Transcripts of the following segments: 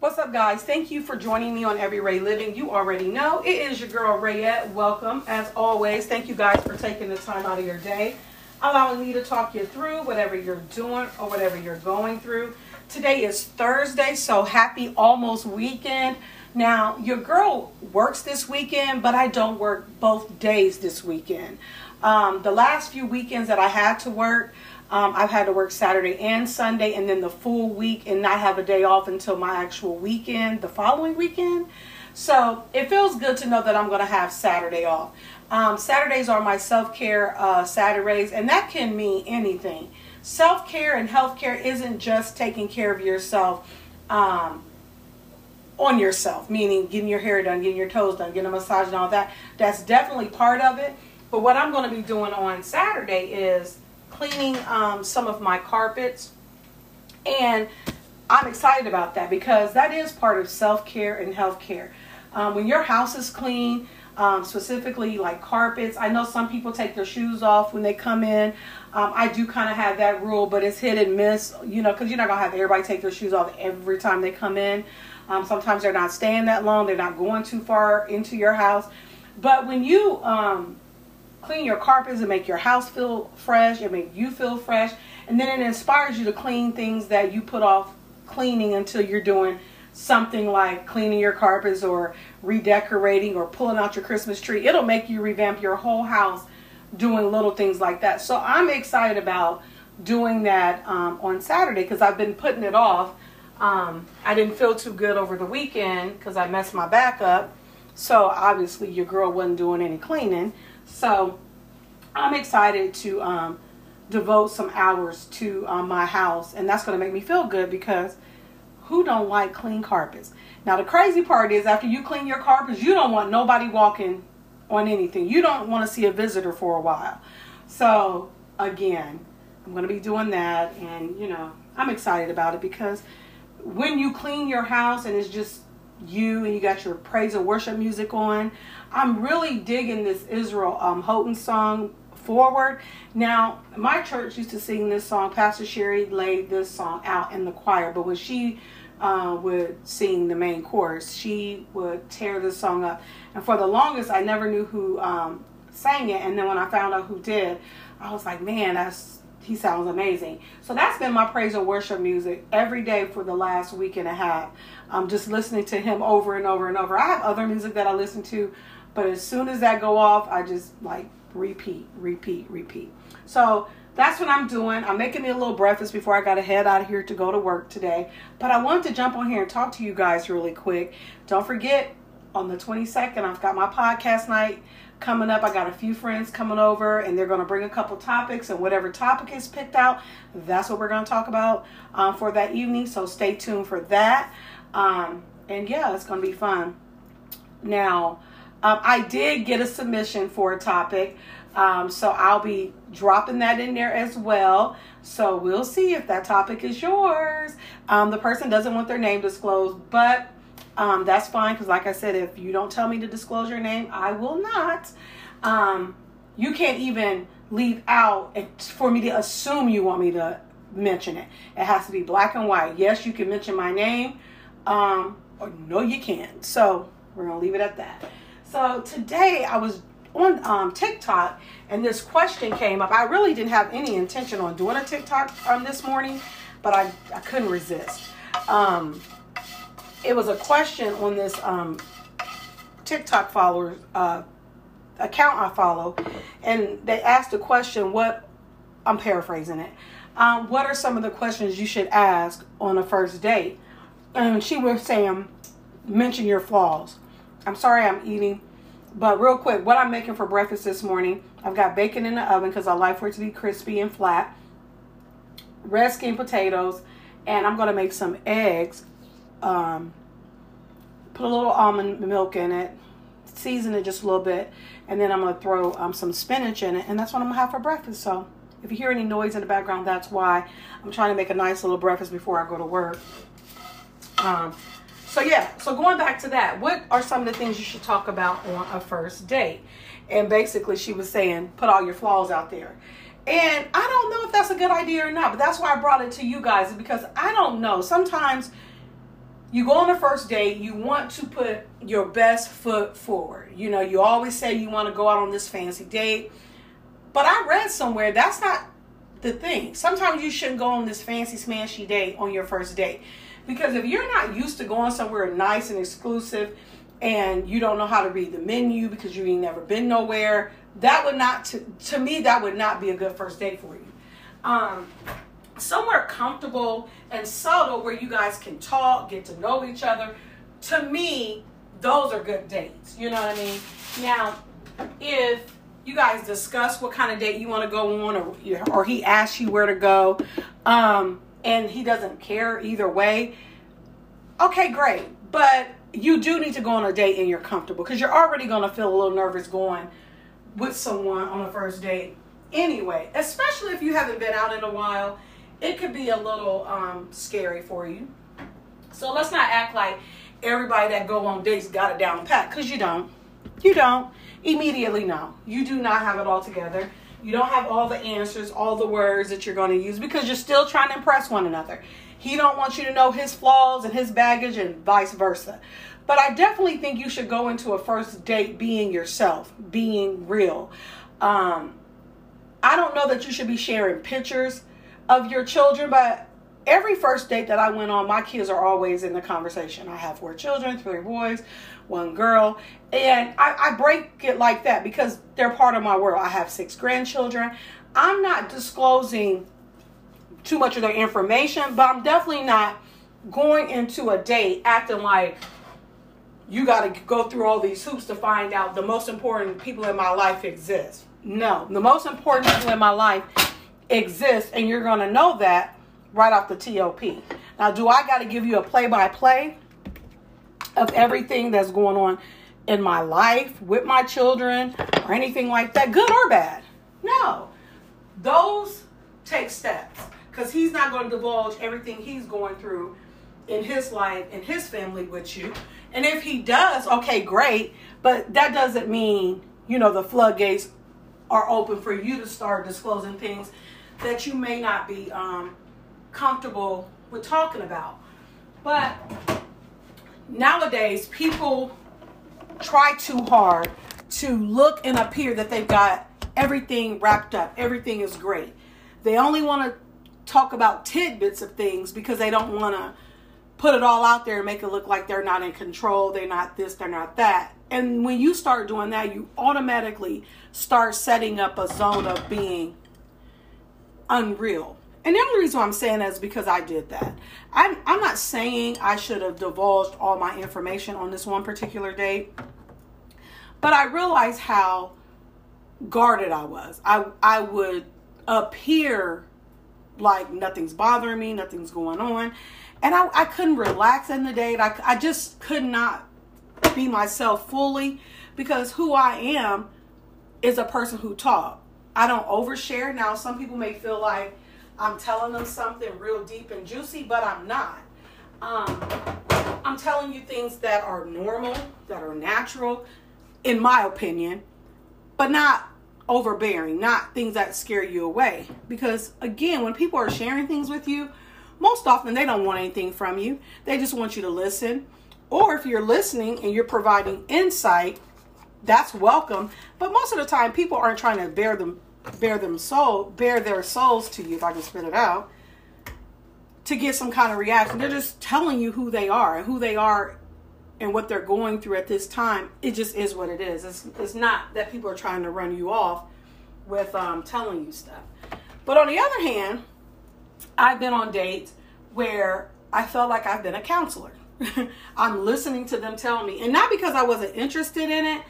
What's up, guys? Thank you for joining me on Every Ray Living. You already know it is your girl Rayette. Welcome, as always. Thank you guys for taking the time out of your day, allowing me to talk you through whatever you're doing or whatever you're going through. Today is Thursday, so happy almost weekend. Now, your girl works this weekend, but I don't work both days this weekend. Um, the last few weekends that I had to work, um, I've had to work Saturday and Sunday, and then the full week, and not have a day off until my actual weekend, the following weekend. So it feels good to know that I'm going to have Saturday off. Um, Saturdays are my self care uh, Saturdays, and that can mean anything. Self care and health care isn't just taking care of yourself um, on yourself, meaning getting your hair done, getting your toes done, getting a massage, and all that. That's definitely part of it. But what I'm going to be doing on Saturday is cleaning um, some of my carpets. And I'm excited about that because that is part of self care and health care. Um, when your house is clean, um, specifically like carpets, I know some people take their shoes off when they come in. Um, I do kind of have that rule, but it's hit and miss, you know, because you're not going to have everybody take their shoes off every time they come in. Um, sometimes they're not staying that long, they're not going too far into your house. But when you um, clean your carpets and make your house feel fresh and make you feel fresh. And then it inspires you to clean things that you put off cleaning until you're doing something like cleaning your carpets or redecorating or pulling out your Christmas tree. It'll make you revamp your whole house doing little things like that. So I'm excited about doing that um, on Saturday because I've been putting it off. Um, I didn't feel too good over the weekend because I messed my back up. So obviously your girl wasn't doing any cleaning. So I'm excited to um, devote some hours to um, my house, and that's going to make me feel good because who don't like clean carpets? Now the crazy part is after you clean your carpets, you don't want nobody walking on anything. You don't want to see a visitor for a while. So again, I'm going to be doing that, and you know I'm excited about it because when you clean your house and it's just you and you got your praise and worship music on. I'm really digging this Israel um, Houghton song forward. Now, my church used to sing this song. Pastor Sherry laid this song out in the choir, but when she uh, would sing the main chorus, she would tear this song up. And for the longest, I never knew who um, sang it. And then when I found out who did, I was like, man, that's he sounds amazing. So that's been my praise and worship music every day for the last week and a half. I'm just listening to him over and over and over. I have other music that I listen to, but as soon as that go off, I just like repeat, repeat, repeat. So that's what I'm doing. I'm making me a little breakfast before I got to head out of here to go to work today. But I wanted to jump on here and talk to you guys really quick. Don't forget, on the 22nd, I've got my podcast night coming up. I got a few friends coming over, and they're going to bring a couple topics, and whatever topic is picked out, that's what we're going to talk about um, for that evening. So stay tuned for that. Um, and yeah, it's going to be fun. Now, um, I did get a submission for a topic, um, so I'll be dropping that in there as well. So we'll see if that topic is yours. Um, the person doesn't want their name disclosed, but um, that's fine because, like I said, if you don't tell me to disclose your name, I will not. Um, you can't even leave out for me to assume you want me to mention it. It has to be black and white. Yes, you can mention my name, um, or no, you can't. So we're gonna leave it at that. So today I was on um, TikTok and this question came up. I really didn't have any intention on doing a TikTok um, this morning, but I, I couldn't resist. Um, it was a question on this um, TikTok follower uh, account I follow, and they asked the question, "What?" I'm paraphrasing it. Um, what are some of the questions you should ask on a first date? And she was saying, mention your flaws. I'm sorry I'm eating, but real quick, what I'm making for breakfast this morning, I've got bacon in the oven because I like for it to be crispy and flat. Red skin potatoes, and I'm gonna make some eggs um, put a little almond milk in it, season it just a little bit, and then I'm going to throw um, some spinach in it, and that's what I'm going to have for breakfast. So if you hear any noise in the background, that's why I'm trying to make a nice little breakfast before I go to work. Um, so yeah, so going back to that, what are some of the things you should talk about on a first date? And basically, she was saying, put all your flaws out there. And I don't know if that's a good idea or not, but that's why I brought it to you guys because I don't know. Sometimes you go on the first date, you want to put your best foot forward. You know, you always say you want to go out on this fancy date. But I read somewhere that's not the thing. Sometimes you shouldn't go on this fancy smashy date on your first date. Because if you're not used to going somewhere nice and exclusive and you don't know how to read the menu because you ain't never been nowhere, that would not to, to me that would not be a good first date for you. Um somewhere comfortable and subtle where you guys can talk, get to know each other. To me, those are good dates. You know what I mean? Now, if you guys discuss what kind of date you want to go on, or or he asks you where to go, um, and he doesn't care either way, okay, great. But you do need to go on a date and you're comfortable because you're already going to feel a little nervous going with someone on a first date anyway, especially if you haven't been out in a while it could be a little um, scary for you. So let's not act like everybody that go on dates got it down pat because you don't. You don't. Immediately, no. You do not have it all together. You don't have all the answers, all the words that you're going to use because you're still trying to impress one another. He don't want you to know his flaws and his baggage and vice versa. But I definitely think you should go into a first date being yourself, being real. Um, I don't know that you should be sharing pictures of your children, but every first date that I went on, my kids are always in the conversation. I have four children, three boys, one girl, and I, I, break it like that because they're part of my world. I have six grandchildren. I'm not disclosing too much of their information, but I'm definitely not going into a date acting like you got to go through all these hoops to find out the most important people in my life exist. No, the most important people in my life exists, and you're going to know that right off the TOP. Now, do I got to give you a play by play of everything that's going on in my life with my children or anything like that, good or bad? No. Those take steps because he's not going to divulge everything he's going through in his life and his family with you. And if he does, okay, great. But that doesn't mean, you know, the floodgates are open for you to start disclosing things that you may not be um, comfortable with talking about. But nowadays, people try too hard to look and appear that they've got everything wrapped up, everything is great. They only want to talk about tidbits of things because they don't want to put it all out there and make it look like they're not in control, they're not this, they're not that. And when you start doing that, you automatically start setting up a zone of being unreal. And the only reason I'm saying that is because I did that. I'm, I'm not saying I should have divulged all my information on this one particular date, but I realized how guarded I was. I, I would appear like nothing's bothering me, nothing's going on. And I, I couldn't relax in the date. I, I just could not be myself fully because who I am is a person who talks. I don't overshare. Now, some people may feel like I'm telling them something real deep and juicy, but I'm not. Um, I'm telling you things that are normal, that are natural, in my opinion, but not overbearing, not things that scare you away. Because again, when people are sharing things with you, most often they don't want anything from you. They just want you to listen. Or if you're listening and you're providing insight, that's welcome. But most of the time, people aren't trying to bear them bear them soul, bear their souls to you, if I can spit it out, to get some kind of reaction. They're just telling you who they are and who they are and what they're going through at this time. It just is what it is. It's, it's not that people are trying to run you off with um, telling you stuff. But on the other hand, I've been on dates where I felt like I've been a counselor. I'm listening to them tell me, and not because I wasn't interested in it,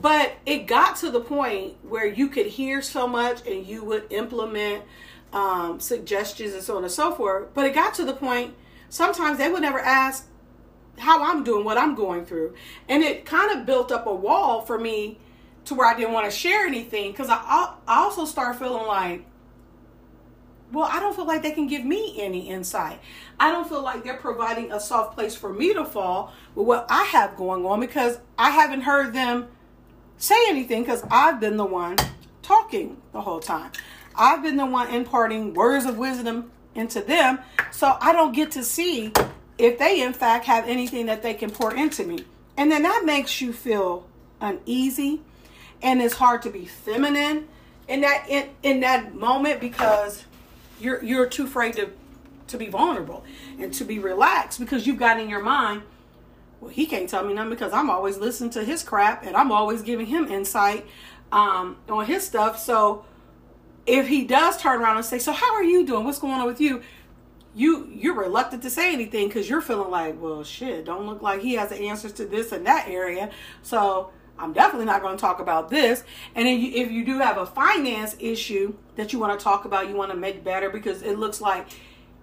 but it got to the point where you could hear so much and you would implement um, suggestions and so on and so forth. But it got to the point, sometimes they would never ask how I'm doing, what I'm going through. And it kind of built up a wall for me to where I didn't want to share anything because I, I also start feeling like, well, I don't feel like they can give me any insight. I don't feel like they're providing a soft place for me to fall with what I have going on because I haven't heard them say anything because I've been the one talking the whole time. I've been the one imparting words of wisdom into them. So I don't get to see if they in fact have anything that they can pour into me. And then that makes you feel uneasy and it's hard to be feminine in that in, in that moment because you're you're too afraid to to be vulnerable and to be relaxed because you've got in your mind well he can't tell me nothing because i'm always listening to his crap and i'm always giving him insight um, on his stuff. So if he does turn around and say so how are you doing? What's going on with you? You you're reluctant to say anything because you're feeling like well shit don't look like he has the answers to this and that area. So I'm definitely not going to talk about this. And then you, if you do have a finance issue that you want to talk about, you want to make better because it looks like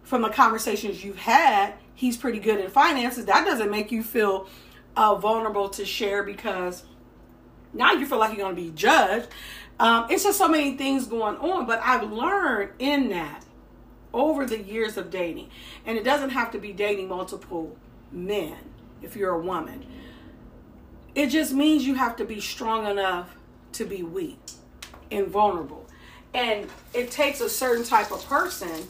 from the conversations you've had, he's pretty good in finances. That doesn't make you feel uh, vulnerable to share because now you feel like you're going to be judged. Um, it's just so many things going on. But I've learned in that over the years of dating, and it doesn't have to be dating multiple men if you're a woman it just means you have to be strong enough to be weak and vulnerable. And it takes a certain type of person,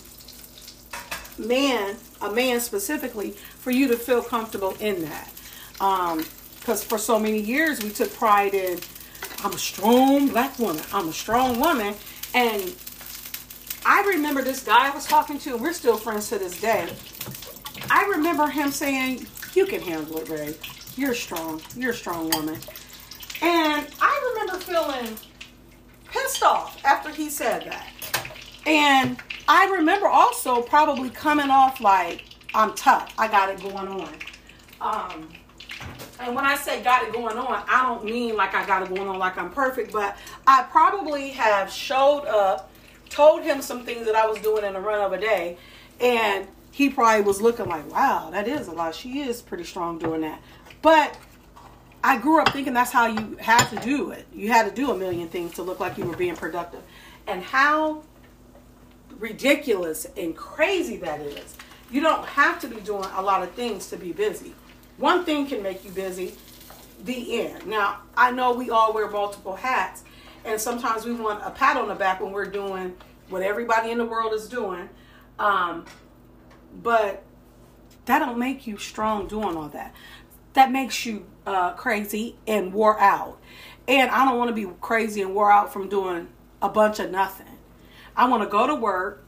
man, a man specifically, for you to feel comfortable in that. Because um, for so many years we took pride in, I'm a strong black woman, I'm a strong woman. And I remember this guy I was talking to, and we're still friends to this day. I remember him saying, You can handle it, Ray you're strong. You're a strong woman. And I remember feeling pissed off after he said that. And I remember also probably coming off like, I'm tough. I got it going on. Um, and when I say got it going on, I don't mean like I got it going on like I'm perfect, but I probably have showed up, told him some things that I was doing in a run of a day, and he probably was looking like, wow, that is a lot. She is pretty strong doing that. But I grew up thinking that's how you had to do it. You had to do a million things to look like you were being productive. And how ridiculous and crazy that is. You don't have to be doing a lot of things to be busy. One thing can make you busy, the end. Now, I know we all wear multiple hats, and sometimes we want a pat on the back when we're doing what everybody in the world is doing. Um, but that don't make you strong doing all that that makes you uh, crazy and wore out. And I don't want to be crazy and wore out from doing a bunch of nothing. I want to go to work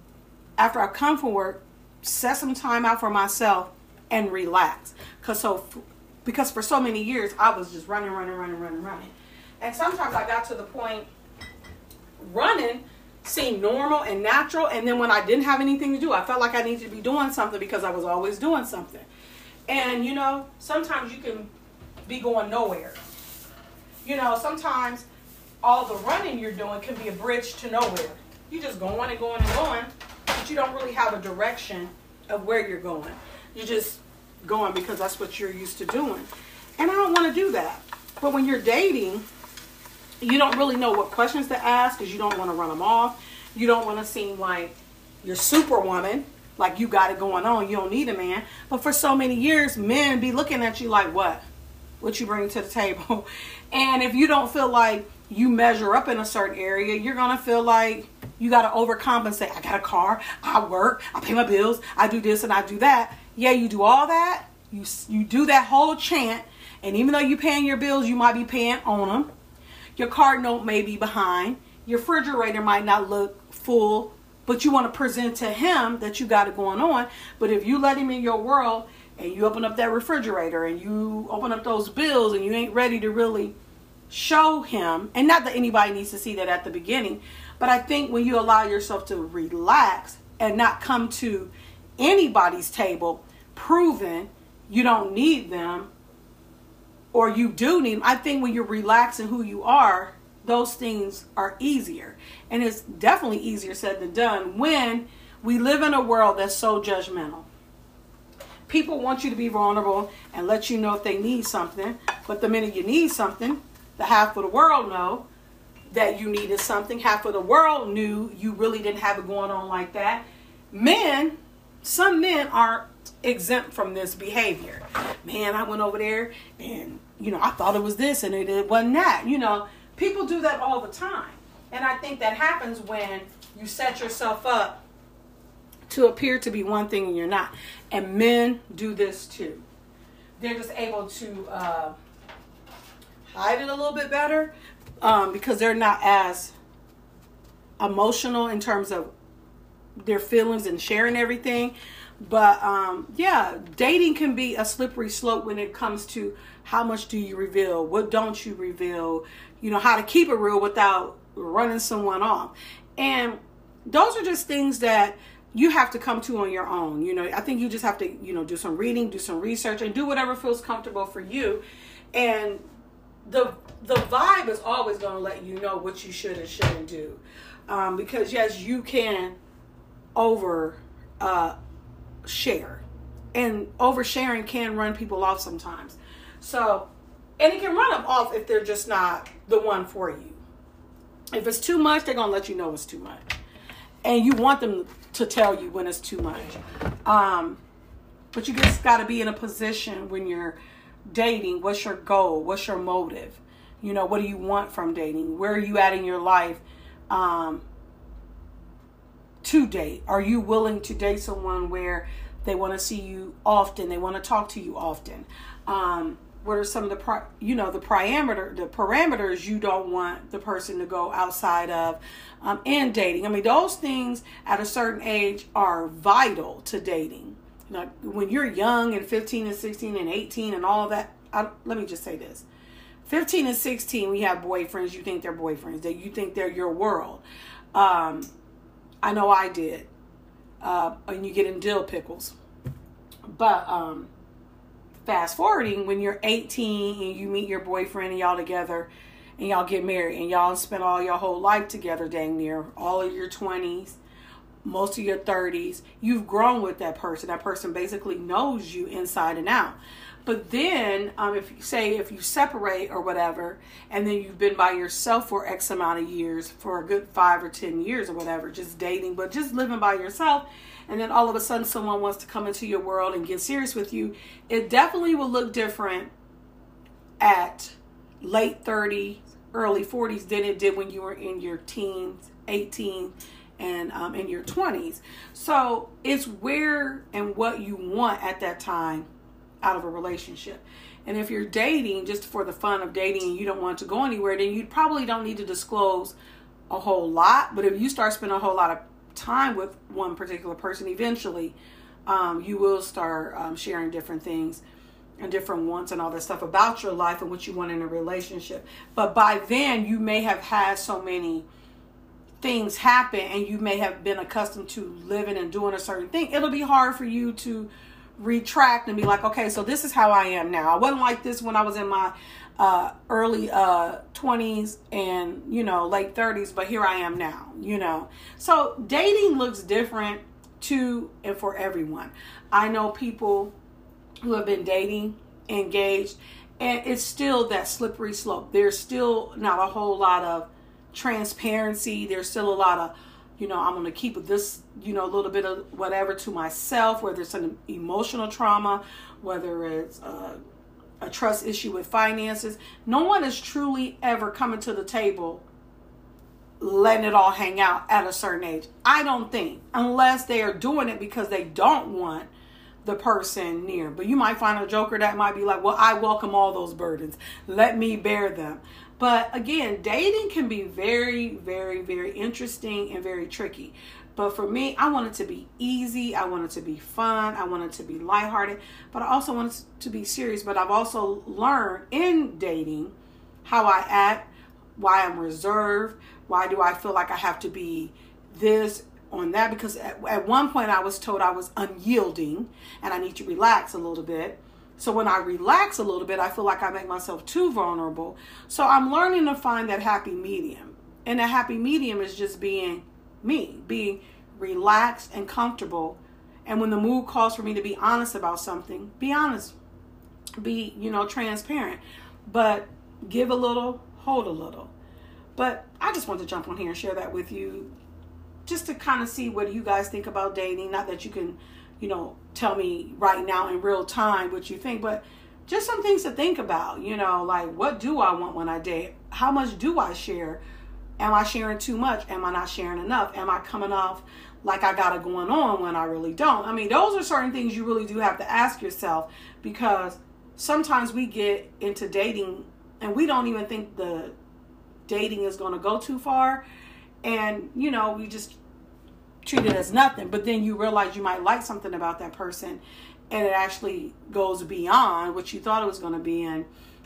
after I come from work, set some time out for myself and relax. Cause so, because for so many years I was just running, running, running, running, running, and sometimes I got to the point running seemed normal and natural, and then when I didn't have anything to do, I felt like I needed to be doing something because I was always doing something. And you know, sometimes you can be going nowhere. You know, sometimes all the running you're doing can be a bridge to nowhere. You just going and going and going, but you don't really have a direction of where you're going. You're just going because that's what you're used to doing. And I don't want to do that. But when you're dating, you don't really know what questions to ask because you don't want to run them off. You don't want to seem like you're superwoman like you got it going on. You don't need a man. But for so many years, men be looking at you like, what? What you bring to the table? And if you don't feel like you measure up in a certain area, you're going to feel like you got to overcompensate. I got a car, I work, I pay my bills, I do this and I do that. Yeah, you do all that. You, you do that whole chant. And even though you're paying your bills, you might be paying on them. Your card note may be behind. Your refrigerator might not look full but you want to present to him that you got it going on. But if you let him in your world and you open up that refrigerator and you open up those bills and you ain't ready to really show him, and not that anybody needs to see that at the beginning, but I think when you allow yourself to relax and not come to anybody's table proving you don't need them or you do need them, I think when you're relaxing who you are, those things are easier. And it's definitely easier said than done when we live in a world that's so judgmental. People want you to be vulnerable and let you know if they need something, but the minute you need something, the half of the world know that you needed something. Half of the world knew you really didn't have it going on like that. Men, some men are exempt from this behavior. Man, I went over there and you know I thought it was this and it, it wasn't that. You know, People do that all the time. And I think that happens when you set yourself up to appear to be one thing and you're not. And men do this too. They're just able to uh, hide it a little bit better um, because they're not as emotional in terms of their feelings and sharing everything. But um, yeah, dating can be a slippery slope when it comes to how much do you reveal, what don't you reveal, you know, how to keep it real without running someone off. And those are just things that you have to come to on your own. You know, I think you just have to, you know, do some reading, do some research, and do whatever feels comfortable for you. And the the vibe is always going to let you know what you should and shouldn't do, um, because yes, you can over uh, share, and oversharing can run people off sometimes. So, and it can run them off if they're just not the one for you. If it's too much, they're gonna let you know it's too much, and you want them to tell you when it's too much. Um, but you just got to be in a position when you're dating. What's your goal? What's your motive? You know, what do you want from dating? Where are you at in your life um, to date? Are you willing to date someone where they want to see you often? They want to talk to you often. Um, what are some of the you know the parameter the parameters you don't want the person to go outside of um, in dating i mean those things at a certain age are vital to dating like when you're young and 15 and 16 and 18 and all that I, let me just say this. 15 and 16 we have boyfriends. You think they're boyfriends. That you think they're your world. Um, i know i did. Uh, and you get in dill pickles. But um, fast forwarding when you're 18 and you meet your boyfriend and y'all together and y'all get married and y'all spend all your whole life together dang near all of your 20s most of your 30s you've grown with that person. That person basically knows you inside and out. But then um, if you say if you separate or whatever and then you've been by yourself for x amount of years for a good five or ten years or whatever just dating but just living by yourself and then all of a sudden someone wants to come into your world and get serious with you, it definitely will look different at late 30s, early 40s than it did when you were in your teens, 18, and um, in your 20s. So it's where and what you want at that time out of a relationship. And if you're dating just for the fun of dating and you don't want to go anywhere, then you probably don't need to disclose a whole lot. But if you start spending a whole lot of time with one particular person, eventually um, you will start um, sharing different things and different wants and all that stuff about your life and what you want in a relationship. But by then, you may have had so many things happen and you may have been accustomed to living and doing a certain thing. It'll be hard for you to retract and be like, okay, so this is how I am now. I wasn't like this when I was in my uh, early uh, 20s and you know late 30s but here i am now you know so dating looks different to and for everyone i know people who have been dating engaged and it's still that slippery slope there's still not a whole lot of transparency there's still a lot of you know i'm going to keep this you know a little bit of whatever to myself whether it's an emotional trauma whether it's uh, a trust issue with finances. No one is truly ever coming to the table letting it all hang out at a certain age. I don't think, unless they are doing it because they don't want the person near. But you might find a joker that might be like, well, I welcome all those burdens. Let me bear them. But again, dating can be very, very, very interesting and very tricky. But for me, I want it to be easy. I want it to be fun. I want it to be lighthearted. But I also want it to be serious. But I've also learned in dating how I act, why I'm reserved, why do I feel like I have to be this on that. Because at, at one point I was told I was unyielding and I need to relax a little bit. So when I relax a little bit, I feel like I make myself too vulnerable. So I'm learning to find that happy medium. And the happy medium is just being me, being relaxed and comfortable. And when the mood calls for me to be honest about something, be honest. Be, you know, transparent. But give a little, hold a little. But I just want to jump on here and share that with you just to kind of see what you guys think about dating. Not that you can, you know, tell me right now in real time what you think, but just some things to think about. You know, like what do I want when I date? How much do I share? Am I sharing too much? Am I not sharing enough? Am I coming off like I got it going on when I really don't. I mean, those are certain things you really do have to ask yourself because sometimes we get into dating and we don't even think the dating is going to go too far. And, you know, we just treat it as nothing. But then you realize you might like something about that person and it actually goes beyond what you thought it was going to be. And,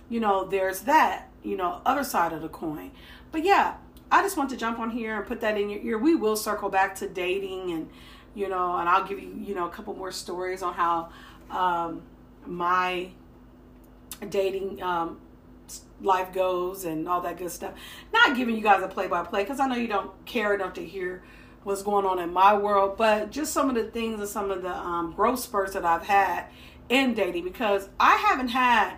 you know, there's that, you know, other side of the coin. But yeah, I just want to jump on here and put that in your ear. We will circle back to dating and, you know, and I'll give you, you know, a couple more stories on how um, my dating um, life goes and all that good stuff. Not giving you guys a play by play because I know you don't care enough to hear what's going on in my world, but just some of the things and some of the um, growth spurts that I've had in dating because I haven't had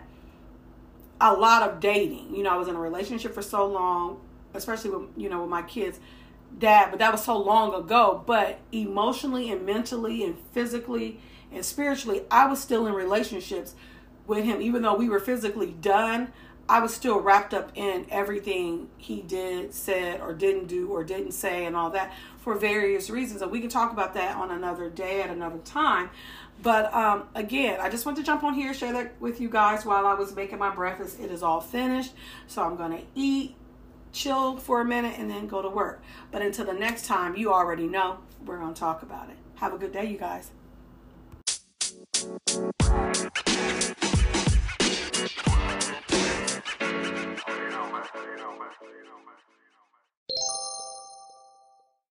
a lot of dating. You know, I was in a relationship for so long especially with you know with my kids dad but that was so long ago but emotionally and mentally and physically and spiritually i was still in relationships with him even though we were physically done i was still wrapped up in everything he did said or didn't do or didn't say and all that for various reasons. And we can talk about that on another day at another time. But um, again, I just want to jump on here, share that with you guys while I was making my breakfast. It is all finished. So I'm going to eat, chill for a minute, and then go to work. But until the next time, you already know we're going to talk about it. Have a good day, you guys.